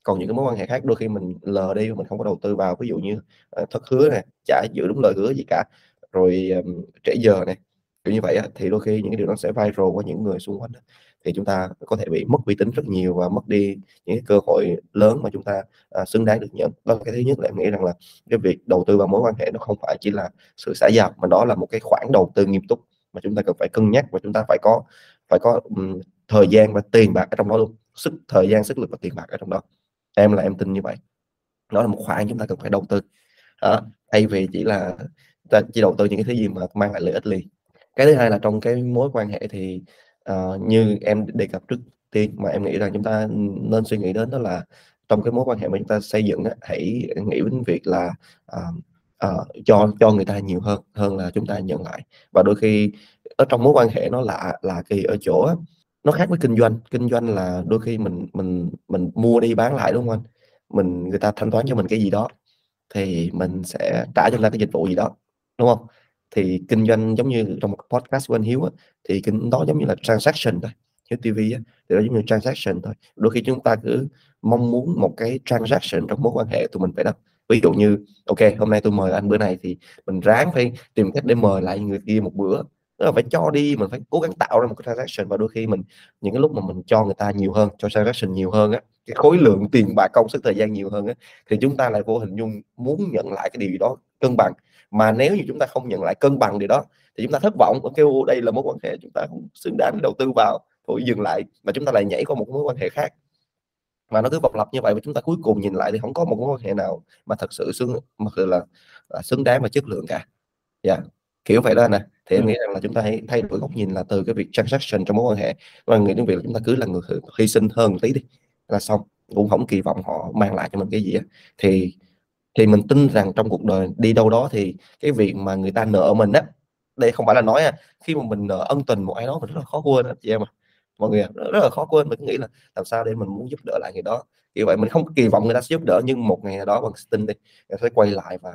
[SPEAKER 1] Còn những cái mối quan hệ khác đôi khi mình lờ đi mình không có đầu tư vào. Ví dụ như uh, thất hứa này trả giữ đúng lời hứa gì cả rồi um, trễ giờ này kiểu như vậy á, thì đôi khi những cái điều nó sẽ viral qua những người xung quanh đó thì chúng ta có thể bị mất uy tín rất nhiều và mất đi những cái cơ hội lớn mà chúng ta à, xứng đáng được nhận. Đó là cái thứ nhất là em nghĩ rằng là cái việc đầu tư vào mối quan hệ nó không phải chỉ là sự xã giao mà đó là một cái khoản đầu tư nghiêm túc mà chúng ta cần phải cân nhắc và chúng ta phải có phải có um, thời gian và tiền bạc ở trong đó luôn. Sức thời gian sức lực và tiền bạc ở trong đó. Em là em tin như vậy. Đó là một khoản chúng ta cần phải đầu tư. Đó. thay vì chỉ là ta chỉ đầu tư những cái thứ gì mà mang lại lợi ích liền. Cái thứ hai là trong cái mối quan hệ thì uh, như em đề cập trước tiên mà em nghĩ rằng chúng ta nên suy nghĩ đến đó là trong cái mối quan hệ mà chúng ta xây dựng á, hãy nghĩ đến việc là uh, uh, cho cho người ta nhiều hơn hơn là chúng ta nhận lại. Và đôi khi ở trong mối quan hệ nó lạ là kỳ ở chỗ á, nó khác với kinh doanh. Kinh doanh là đôi khi mình mình mình mua đi bán lại đúng không anh? Mình người ta thanh toán cho mình cái gì đó thì mình sẽ trả cho người ta cái dịch vụ gì đó đúng không? Thì kinh doanh giống như trong một podcast của anh Hiếu á, thì cái đó giống như là transaction thôi cái TV á, thì nó giống như transaction thôi. Đôi khi chúng ta cứ mong muốn một cái transaction trong mối quan hệ tụi mình phải đó. Ví dụ như ok hôm nay tôi mời anh bữa này thì mình ráng phải tìm cách để mời lại người kia một bữa. Tức là phải cho đi mình phải cố gắng tạo ra một cái transaction. Và đôi khi mình những cái lúc mà mình cho người ta nhiều hơn cho transaction nhiều hơn á cái khối lượng tiền bạc công sức thời gian nhiều hơn á thì chúng ta lại vô hình dung muốn nhận lại cái điều đó cân bằng. Mà nếu như chúng ta không nhận lại cân bằng điều đó thì chúng ta thất vọng. Và kêu đây là mối quan hệ chúng ta không xứng đáng đầu tư vào. Thôi dừng lại. Mà chúng ta lại nhảy qua một mối quan hệ khác. Mà nó cứ vòng lặp như vậy và chúng ta cuối cùng nhìn lại thì không có một mối quan hệ nào mà thật sự xứng mà là, là xứng đáng và chất lượng cả. Dạ. Yeah. kiểu vậy đó nè thì em nghĩ rằng là chúng ta hãy thay đổi góc nhìn là từ cái việc transaction trong mối quan hệ và nghĩ đến việc là chúng ta cứ là người hy sinh hơn một tí đi là xong. Cũng không kỳ vọng họ mang lại cho mình cái gì á. Thì thì mình tin rằng trong cuộc đời đi đâu đó thì cái việc mà người ta nợ mình á đây không phải là nói à, khi mà mình nợ ân tình một ai đó mình rất là khó quên chị em à mọi người rất, rất là khó quên mình nghĩ là làm sao để mình muốn giúp đỡ lại người đó. Như vậy mình không kỳ vọng người ta sẽ giúp đỡ nhưng một ngày nào đó bằng tin đi người sẽ quay lại và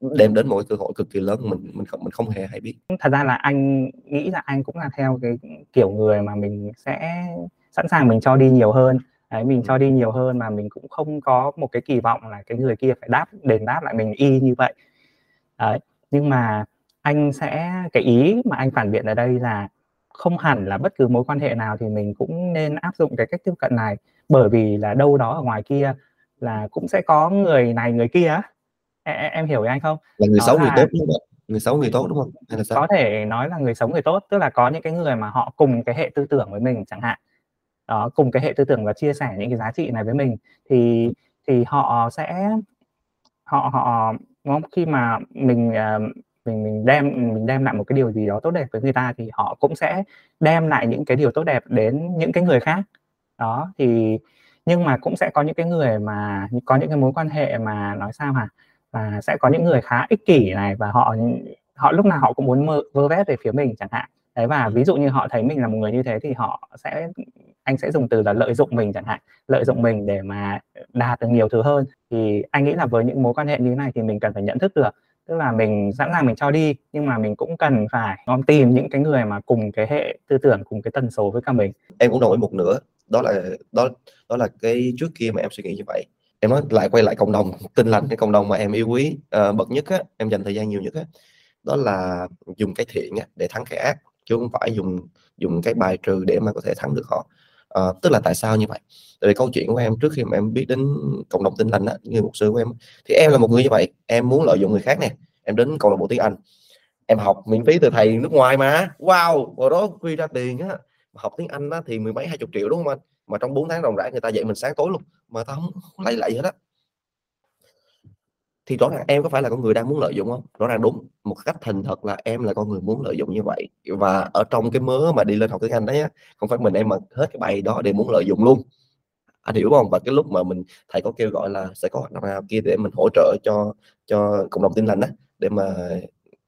[SPEAKER 1] đem đến một cơ hội cực kỳ lớn mình mình không mình không hề hay biết.
[SPEAKER 2] Thật ra là anh nghĩ là anh cũng là theo cái kiểu người mà mình sẽ sẵn sàng mình cho đi nhiều hơn đấy mình cho đi nhiều hơn mà mình cũng không có một cái kỳ vọng là cái người kia phải đáp đền đáp lại mình y như vậy. Đấy nhưng mà anh sẽ cái ý mà anh phản biện ở đây là không hẳn là bất cứ mối quan hệ nào thì mình cũng nên áp dụng cái cách tiếp cận này bởi vì là đâu đó ở ngoài kia là cũng sẽ có người này người kia em, em hiểu anh không?
[SPEAKER 1] Là người đó xấu là... người tốt đúng không người xấu người tốt đúng không? Hay là
[SPEAKER 2] sao? Có thể nói là người xấu người tốt tức là có những cái người mà họ cùng cái hệ tư tưởng với mình chẳng hạn đó cùng cái hệ tư tưởng và chia sẻ những cái giá trị này với mình. Thì thì họ sẽ họ họ đúng khi mà mình uh, mình mình đem mình đem lại một cái điều gì đó tốt đẹp với người ta thì họ cũng sẽ đem lại những cái điều tốt đẹp đến những cái người khác. Đó thì nhưng mà cũng sẽ có những cái người mà có những cái mối quan hệ mà nói sao hả? Và sẽ có những người khá ích kỷ này và họ họ lúc nào họ cũng muốn mơ, vơ vét về phía mình chẳng hạn. Đấy và ví dụ như họ thấy mình là một người như thế thì họ sẽ anh sẽ dùng từ là lợi dụng mình chẳng hạn lợi dụng mình để mà đạt được nhiều thứ hơn. Thì anh nghĩ là với những mối quan hệ như thế này thì mình cần phải nhận thức được tức là mình sẵn sàng mình cho đi nhưng mà mình cũng cần phải tìm những cái người mà cùng cái hệ tư tưởng cùng cái tần số với cả mình.
[SPEAKER 1] Em cũng đồng ý một nữa đó là đó đó là cái trước kia mà em suy nghĩ như vậy. Em nói lại quay lại cộng đồng tinh lành cái cộng đồng mà em yêu quý uh, bậc nhất á em dành thời gian nhiều nhất á đó là dùng cái thiện á, để thắng cái ác chứ không phải dùng dùng cái bài trừ để mà có thể thắng được họ à, tức là tại sao như vậy? Tại vì câu chuyện của em trước khi mà em biết đến cộng đồng tinh lành á như một sư của em thì em là một người như vậy. Em muốn lợi dụng người khác nè. Em đến câu lạc bộ tiếng Anh. Em học miễn phí từ thầy nước ngoài mà. Wow hồi đó quy ra tiền á. Học tiếng Anh á, thì mười mấy hai chục triệu đúng không anh? Mà trong 4 tháng ròng rãi người ta dạy mình sáng tối luôn. Mà ta không, không lấy lại gì hết á thì rõ ràng em có phải là con người đang muốn lợi dụng không? Rõ ràng đúng một cách thành thật là em là con người muốn lợi dụng như vậy. Và ở trong cái mớ mà đi lên học tiếng Anh đấy á, không phải mình em mà hết cái bài đó để muốn lợi dụng luôn. Anh hiểu không? Và cái lúc mà mình thầy có kêu gọi là sẽ có hoạt động nào kia để mình hỗ trợ cho cho cộng đồng tin lành á để mà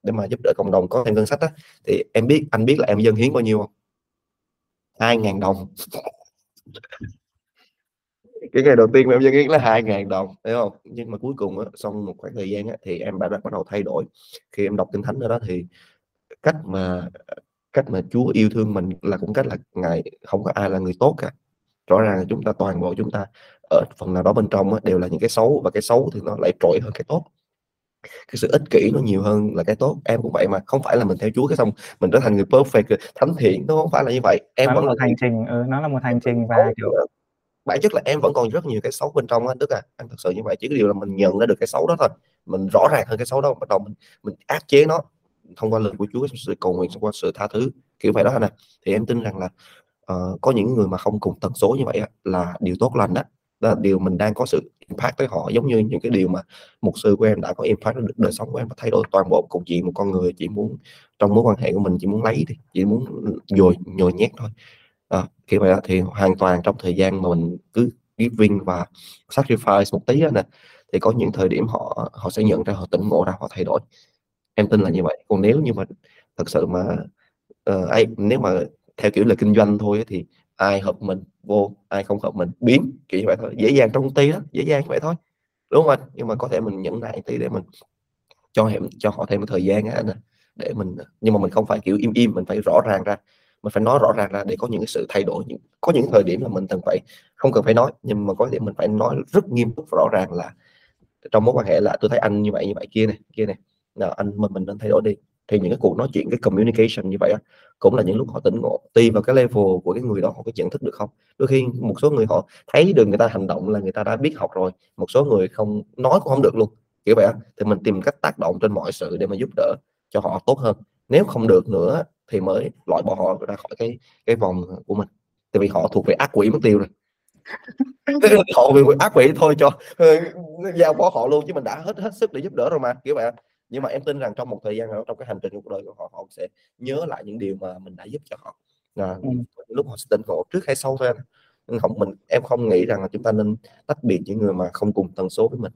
[SPEAKER 1] để mà giúp đỡ cộng đồng có thêm ngân sách á thì em biết anh biết là em dân hiến bao nhiêu không? Hai ngàn đồng cái ngày đầu tiên mà em dân hiến là hai ngàn đồng thấy không? Nhưng mà cuối cùng á, sau một khoảng thời gian á, thì em đã bắt đầu thay đổi. Khi em đọc kinh thánh đó thì cách mà cách mà Chúa yêu thương mình là cũng cách là ngài không có ai là người tốt cả. Rõ ràng là chúng ta toàn bộ chúng ta ở phần nào đó bên trong á, đều là những cái xấu và cái xấu thì nó lại trội hơn cái tốt. Cái sự ích kỷ nó nhiều hơn là cái tốt. Em cũng vậy mà không phải là mình theo Chúa cái xong mình trở thành người perfect thánh thiện nó không phải là như vậy.
[SPEAKER 2] Em nó vẫn là một hành trình ừ, nó là một hành trình và kiểu
[SPEAKER 1] bản chất là em vẫn còn rất nhiều cái xấu bên trong á tức là anh thật sự như vậy chỉ cái điều là mình nhận ra được cái xấu đó thôi. Mình rõ ràng hơn cái xấu đó bắt đầu mình mình áp chế nó thông qua lời của Chúa sự cầu nguyện thông qua sự tha thứ kiểu vậy đó nè thì em tin rằng là uh, có những người mà không cùng tần số như vậy là điều tốt lành đó. Đó là điều mình đang có sự impact tới họ giống như những cái điều mà mục sư của em đã có impact được đời sống của em và thay đổi toàn bộ cục diện một con người chỉ muốn trong mối quan hệ của mình chỉ muốn lấy thì chỉ muốn dồi nhồi nhét thôi. Ờ, à, khi vậy thì hoàn toàn trong thời gian mà mình cứ giving và sacrifice một tí nè thì có những thời điểm họ họ sẽ nhận ra họ tỉnh ngộ ra họ thay đổi. Em tin là như vậy. Còn nếu như mà thật sự mà uh, ai nếu mà theo kiểu là kinh doanh thôi thì ai hợp mình vô ai không hợp mình biến kiểu như vậy thôi. Dễ dàng trong công ty đó dễ dàng vậy thôi. Đúng không anh? Nhưng mà có thể mình nhẫn nại tí để mình cho họ cho họ thêm một thời gian á để mình nhưng mà mình không phải kiểu im im mình phải rõ ràng ra mình phải nói rõ ràng ra để có những cái sự thay đổi có những thời điểm là mình cần phải không cần phải nói nhưng mà có thể mình phải nói rất nghiêm túc rõ ràng là trong mối quan hệ là tôi thấy anh như vậy như vậy kia này kia này. Nào anh mình mình nên thay đổi đi. Thì những cái cuộc nói chuyện cái communication như vậy đó, cũng là những lúc họ tỉnh ngộ tùy vào cái level của cái người đó họ có nhận thức được không. Đôi khi một số người họ thấy được người ta hành động là người ta đã biết học rồi một số người không nói cũng không được luôn. Kiểu vậy đó. thì mình tìm cách tác động trên mọi sự để mà giúp đỡ cho họ tốt hơn. Nếu không được nữa thì mới loại bỏ họ ra khỏi cái cái vòng của mình. Tại vì họ thuộc về ác quỷ mất tiêu rồi. Họ về ác quỷ thôi cho giao bỏ họ luôn chứ mình đã hết hết sức để giúp đỡ rồi mà kiểu vậy nhưng mà em tin rằng trong một thời gian nào trong cái hành trình cuộc đời của họ họ sẽ nhớ lại những điều mà mình đã giúp cho họ. À, ừ. lúc họ sẽ tỉnh ngộ trước hay sau thôi không mình em không nghĩ rằng là chúng ta nên tách biệt những người mà không cùng tần số với mình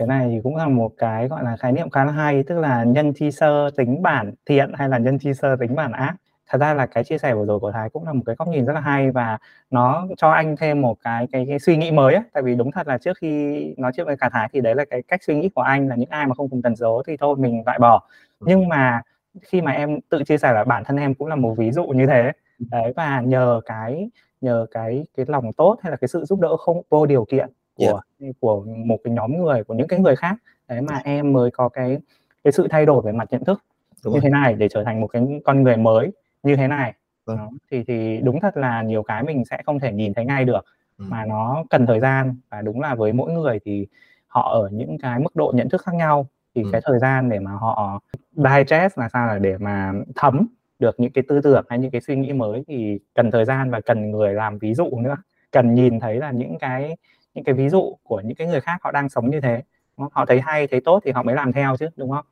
[SPEAKER 2] cái này cũng là một cái gọi là khái niệm khá là hay tức là nhân chi sơ tính bản thiện hay là nhân chi sơ tính bản ác. Thật ra là cái chia sẻ vừa rồi của thái cũng là một cái góc nhìn rất là hay và nó cho anh thêm một cái cái, cái suy nghĩ mới ấy. tại vì đúng thật là trước khi nói chuyện với cả thái thì đấy là cái cách suy nghĩ của anh là những ai mà không cùng tần số thì thôi mình loại bỏ. Nhưng mà khi mà em tự chia sẻ là bản thân em cũng là một ví dụ như thế. Đấy và nhờ cái nhờ cái cái lòng tốt hay là cái sự giúp đỡ không vô điều kiện của yeah. của một cái nhóm người của những cái người khác đấy mà em mới có cái cái sự thay đổi về mặt nhận thức đúng như rồi. thế này để trở thành một cái con người mới như thế này vâng. đó. thì thì đúng thật là nhiều cái mình sẽ không thể nhìn thấy ngay được ừ. mà nó cần thời gian và đúng là với mỗi người thì họ ở những cái mức độ nhận thức khác nhau thì ừ. cái thời gian để mà họ digest là sao là để mà thấm được những cái tư tưởng hay những cái suy nghĩ mới thì cần thời gian và cần người làm ví dụ nữa cần nhìn thấy là những cái những cái ví dụ của những cái người khác họ đang sống như thế họ thấy hay thấy tốt thì họ mới làm theo chứ đúng không?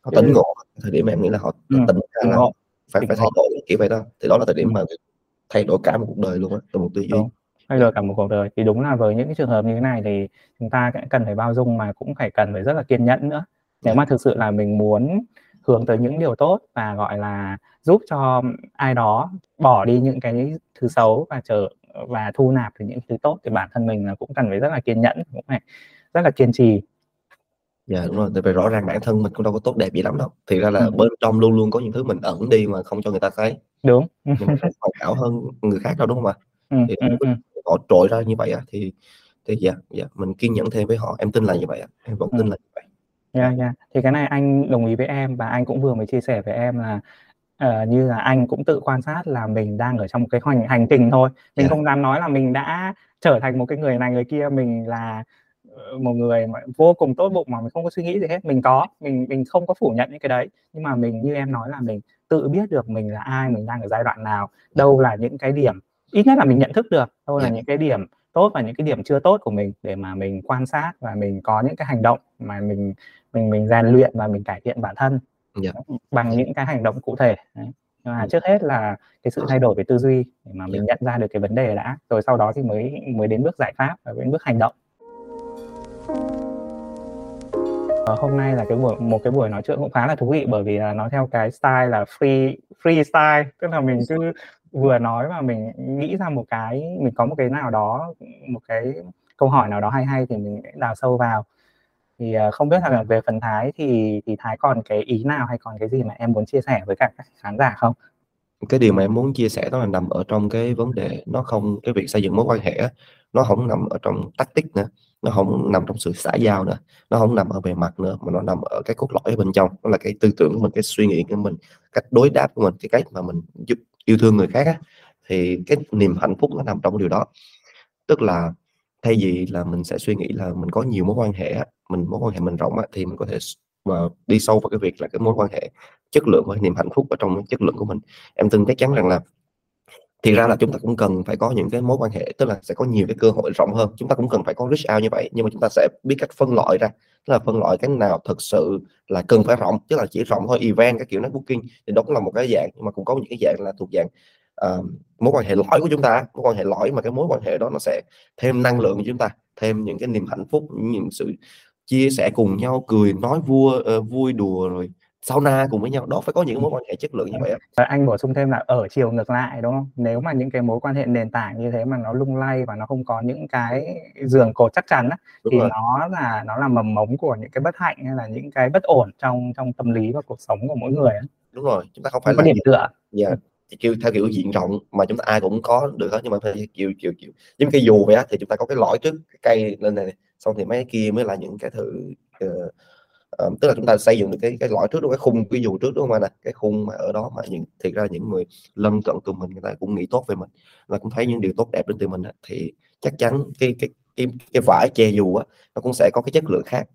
[SPEAKER 1] Họ tỉnh ngộ thời điểm em nghĩ là họ ừ, tỉnh ra là ngộ. phải phải thay đổi kiểu vậy đó. Thì đó là thời điểm ừ. mà thay đổi cả một cuộc đời luôn á từ một tư duy.
[SPEAKER 2] Thay đổi cả một cuộc đời. Thì đúng là với những cái trường hợp như thế này thì chúng ta cần phải bao dung mà cũng phải cần phải rất là kiên nhẫn nữa. Nếu mà thực sự là mình muốn hướng tới những điều tốt và gọi là giúp cho ai đó bỏ đi những cái thứ xấu và trở và thu nạp được những thứ tốt thì bản thân mình là cũng cần phải rất là kiên nhẫn cũng phải rất là kiên trì
[SPEAKER 1] dạ đúng rồi tại vì rõ ràng bản thân mình cũng đâu có tốt đẹp gì lắm đâu thì ra là ừ. bên trong luôn luôn có những thứ mình ẩn đi mà không cho người ta thấy
[SPEAKER 2] đúng
[SPEAKER 1] nhưng mà hảo hơn người khác đâu đúng không ạ ừ, thì ừ, ừ. họ trội ra như vậy á thì thì dạ dạ mình kiên nhẫn thêm với họ em tin là như vậy em vẫn ừ. tin là như vậy
[SPEAKER 2] Dạ, yeah, yeah. Thì cái này anh đồng ý với em và anh cũng vừa mới chia sẻ với em là uh, như là anh cũng tự quan sát là mình đang ở trong một cái hành hành trình thôi. Mình yeah. không dám nói là mình đã trở thành một cái người này người kia, mình là ờ, một người mà vô cùng tốt bụng mà mình không có suy nghĩ gì hết. Mình có, mình mình không có phủ nhận những cái đấy. Nhưng mà mình như em nói là mình tự biết được mình là ai, mình đang ở giai đoạn nào, đâu là những cái điểm ít nhất là mình nhận thức được, đâu là những cái điểm tốt và những cái điểm chưa tốt của mình để mà mình quan sát và mình có những cái hành động mà mình mình mình rèn luyện và mình cải thiện bản thân yeah. Dạ. bằng những cái hành động cụ thể Đấy. nhưng mà trước hết là cái sự thay đổi về tư duy để mà mình yeah. Dạ. nhận ra được cái vấn đề đã rồi sau đó thì mới mới đến bước giải pháp và đến bước hành động ờ, hôm nay là cái buổi một cái buổi nói chuyện cũng khá là thú vị bởi vì là nó theo cái style là free freestyle tức là mình cứ vừa nói và mình nghĩ ra một cái mình có một cái nào đó một cái câu hỏi nào đó hay hay thì mình đào sâu vào thì à, không biết là về phần Thái thì thì Thái còn cái ý nào hay còn cái gì mà em muốn chia sẻ với cả các khán giả không?
[SPEAKER 1] Cái điều mà em muốn chia sẻ đó là nằm ở trong cái vấn đề nó không cái việc xây dựng mối quan hệ nó không nằm ở trong tactic nữa nó không nằm trong sự xã giao nữa nó không nằm ở bề mặt nữa mà nó nằm ở cái cốt lõi ở bên trong đó là cái tư tưởng của mình cái suy nghĩ của mình cách đối đáp của mình cái cách mà mình giúp yêu thương người khác á, thì cái niềm hạnh phúc nó nằm trong điều đó tức là thay vì là mình sẽ suy nghĩ là mình có nhiều mối quan hệ mình, mối quan hệ mình rộng thì mình có thể mà đi sâu vào cái việc là cái mối quan hệ chất lượng và niềm hạnh phúc ở trong chất lượng của mình. Em tin chắc chắn rằng là thì ra là chúng ta cũng cần phải có những cái mối quan hệ, tức là sẽ có nhiều cái cơ hội rộng hơn. Chúng ta cũng cần phải có reach out như vậy, nhưng mà chúng ta sẽ biết cách phân loại ra, tức là phân loại cái nào thực sự là cần phải rộng, tức là chỉ rộng thôi, event các kiểu nó booking thì đó cũng là một cái dạng, nhưng mà cũng có những cái dạng là thuộc dạng uh, mối quan hệ lõi của chúng ta mối quan hệ lõi mà cái mối quan hệ đó nó sẽ thêm năng lượng của chúng ta thêm những cái niềm hạnh phúc những sự chia sẻ cùng nhau cười nói vua uh, vui đùa rồi sauna cùng với nhau đó phải có những mối quan hệ chất lượng như vậy
[SPEAKER 2] anh bổ sung thêm là ở chiều ngược lại đúng không nếu mà những cái mối quan hệ nền tảng như thế mà nó lung lay và nó không có những cái giường cột chắc chắn á, thì rồi. nó là nó là mầm mống của những cái bất hạnh hay là những cái bất ổn trong trong tâm lý và cuộc sống của mỗi người á.
[SPEAKER 1] đúng rồi chúng ta không phải
[SPEAKER 2] là điểm tựa
[SPEAKER 1] yeah. Dạ kiểu theo kiểu diện rộng mà chúng ta ai cũng có được hết nhưng mà phải kiểu kiểu kiểu giống cái dù vậy á thì chúng ta có cái lõi trước cái cây lên này xong thì mấy cái kia mới là những cái thử uh, ờ, uh, ờ, tức là chúng ta xây dựng được cái cái lõi trước đó cái khung cái dù trước đúng không anh cái khung mà ở đó mà những thiệt ra những người lân cận cùng mình người ta cũng nghĩ tốt về mình và cũng thấy những điều tốt đẹp đến từ mình á, thì chắc chắn cái cái cái cái vải che dù á nó cũng sẽ có cái chất lượng khác.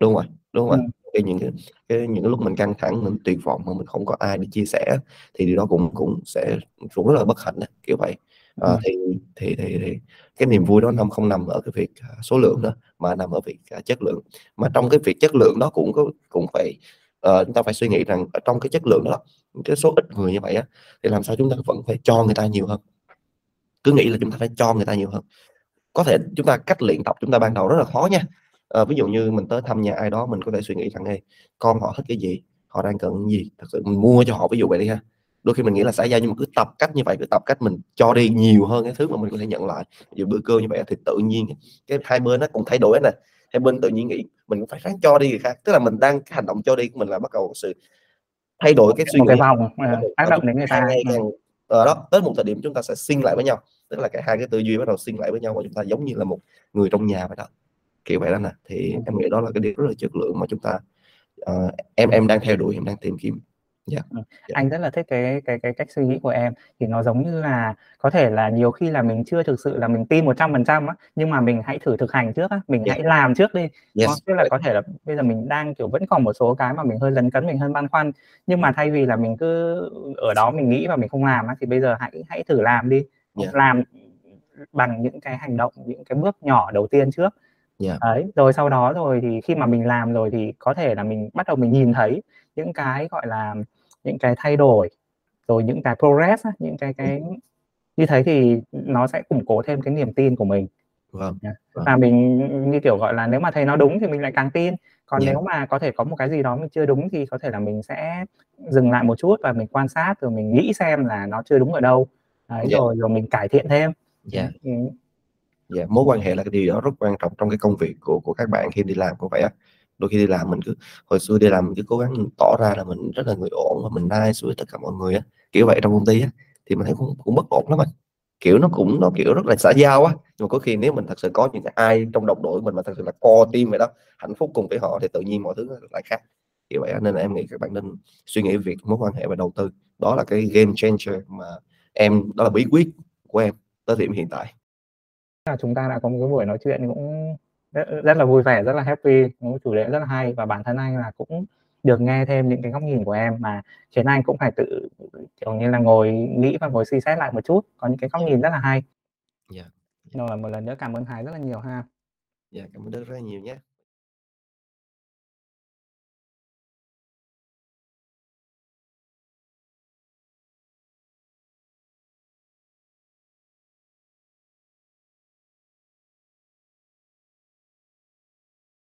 [SPEAKER 1] Đúng rồi đúng không ừ cái những cái, cái những cái lúc mình căng thẳng mình tuyệt vọng mà mình không có ai để chia sẻ thì điều đó cũng cũng sẽ cũng rất là bất hạnh đó, kiểu vậy. À, ừ. thì, thì thì thì cái niềm vui đó nằm không nằm ở cái việc à, số lượng đó mà nằm ở việc uh, chất lượng. Mà trong cái việc chất lượng đó cũng có cũng phải uh, chúng ta phải suy nghĩ rằng ở trong cái chất lượng đó cái số ít người như vậy á thì làm sao chúng ta vẫn phải cho người ta nhiều hơn? Cứ nghĩ là chúng ta phải cho người ta nhiều hơn. Có thể chúng ta cách luyện tập chúng ta ban đầu rất là khó nha à, ví dụ như mình tới thăm nhà ai đó mình có thể suy nghĩ rằng hey, con họ thích cái gì? Họ đang cần gì? Thật sự mình mua cho họ ví dụ vậy đi ha. Đôi khi mình nghĩ là xã giao nhưng mà cứ tập cách như vậy cứ tập cách mình cho đi nhiều hơn cái thứ mà mình có thể nhận lại. Ví dụ bữa cơm như vậy thì tự nhiên cái hai bên nó cũng thay đổi nè. Hai bên tự nhiên nghĩ mình cũng phải ráng cho đi người khác. Tức là mình đang cái hành động cho đi của mình là bắt đầu sự thay đổi cái suy nghĩ
[SPEAKER 2] cái vòng tác động đến người ta.
[SPEAKER 1] ngày càng ở đó tới một thời điểm chúng ta sẽ sync lại với nhau. Tức là cái hai cái tư duy bắt đầu sync lại với nhau và chúng ta giống như là một người trong nhà vậy đó kiểu vậy đó nè thì em nghĩ đó là cái điều rất là chất lượng mà chúng ta uh, em em đang theo đuổi em đang tìm kiếm
[SPEAKER 2] Yeah. Ừ. Yeah. Anh rất là thích cái cái cái cách suy nghĩ của em thì nó giống như là có thể là nhiều khi là mình chưa thực sự là mình tin một trăm phần trăm á nhưng mà mình hãy thử thực hành trước á mình yeah. hãy làm trước đi yes. tức là có thể là bây giờ mình đang kiểu vẫn còn một số cái mà mình hơi lấn cấn mình hơi băn khoăn nhưng mà thay vì là mình cứ ở đó mình nghĩ và mình không làm á thì bây giờ hãy hãy thử làm đi yeah. làm bằng những cái hành động những cái bước nhỏ đầu tiên trước yeah. đấy rồi sau đó rồi thì khi mà mình làm rồi thì có thể là mình bắt đầu mình nhìn thấy những cái gọi là những cái thay đổi rồi những cái progress những cái cái như thế thì nó sẽ củng cố thêm cái niềm tin của mình vâng, vâng. và mình như kiểu gọi là nếu mà thấy nó đúng thì mình lại càng tin còn yeah. nếu mà có thể có một cái gì đó mình chưa đúng thì có thể là mình sẽ dừng lại một chút và mình quan sát rồi mình nghĩ xem là nó chưa đúng ở đâu đấy yeah. rồi rồi mình cải thiện thêm
[SPEAKER 1] yeah. ừ yeah. mối quan hệ là cái điều đó rất quan trọng trong cái công việc của của các bạn khi đi làm cũng vậy á. Đôi khi đi làm mình cứ hồi xưa đi làm mình cứ cố gắng tỏ ra là mình rất là người ổn và mình nice với tất cả mọi người á kiểu vậy trong công ty á thì mình thấy cũng, cũng bất ổn lắm anh kiểu nó cũng nó kiểu rất là xã giao á nhưng mà có khi nếu mình thật sự có những ai trong đồng đội mình mà thật sự là co tim vậy đó hạnh phúc cùng với họ thì tự nhiên mọi thứ lại khác. Kiểu vậy nên là em nghĩ các bạn nên suy nghĩ việc mối quan hệ và đầu tư. Đó là cái game changer mà em đó là bí quyết của em tới điểm hiện tại
[SPEAKER 2] chúng ta đã có một cái buổi nói chuyện cũng rất, rất là vui vẻ rất là happy một chủ đề rất là hay và bản thân anh là cũng được nghe thêm những cái góc nhìn của em mà khiến anh cũng phải tự kiểu như là ngồi nghĩ và ngồi suy xét lại một chút có những cái góc nhìn rất là hay yeah. Dạ. rồi một lần nữa cảm ơn Hải rất là nhiều ha
[SPEAKER 1] dạ yeah, cảm ơn rất, rất là nhiều nhé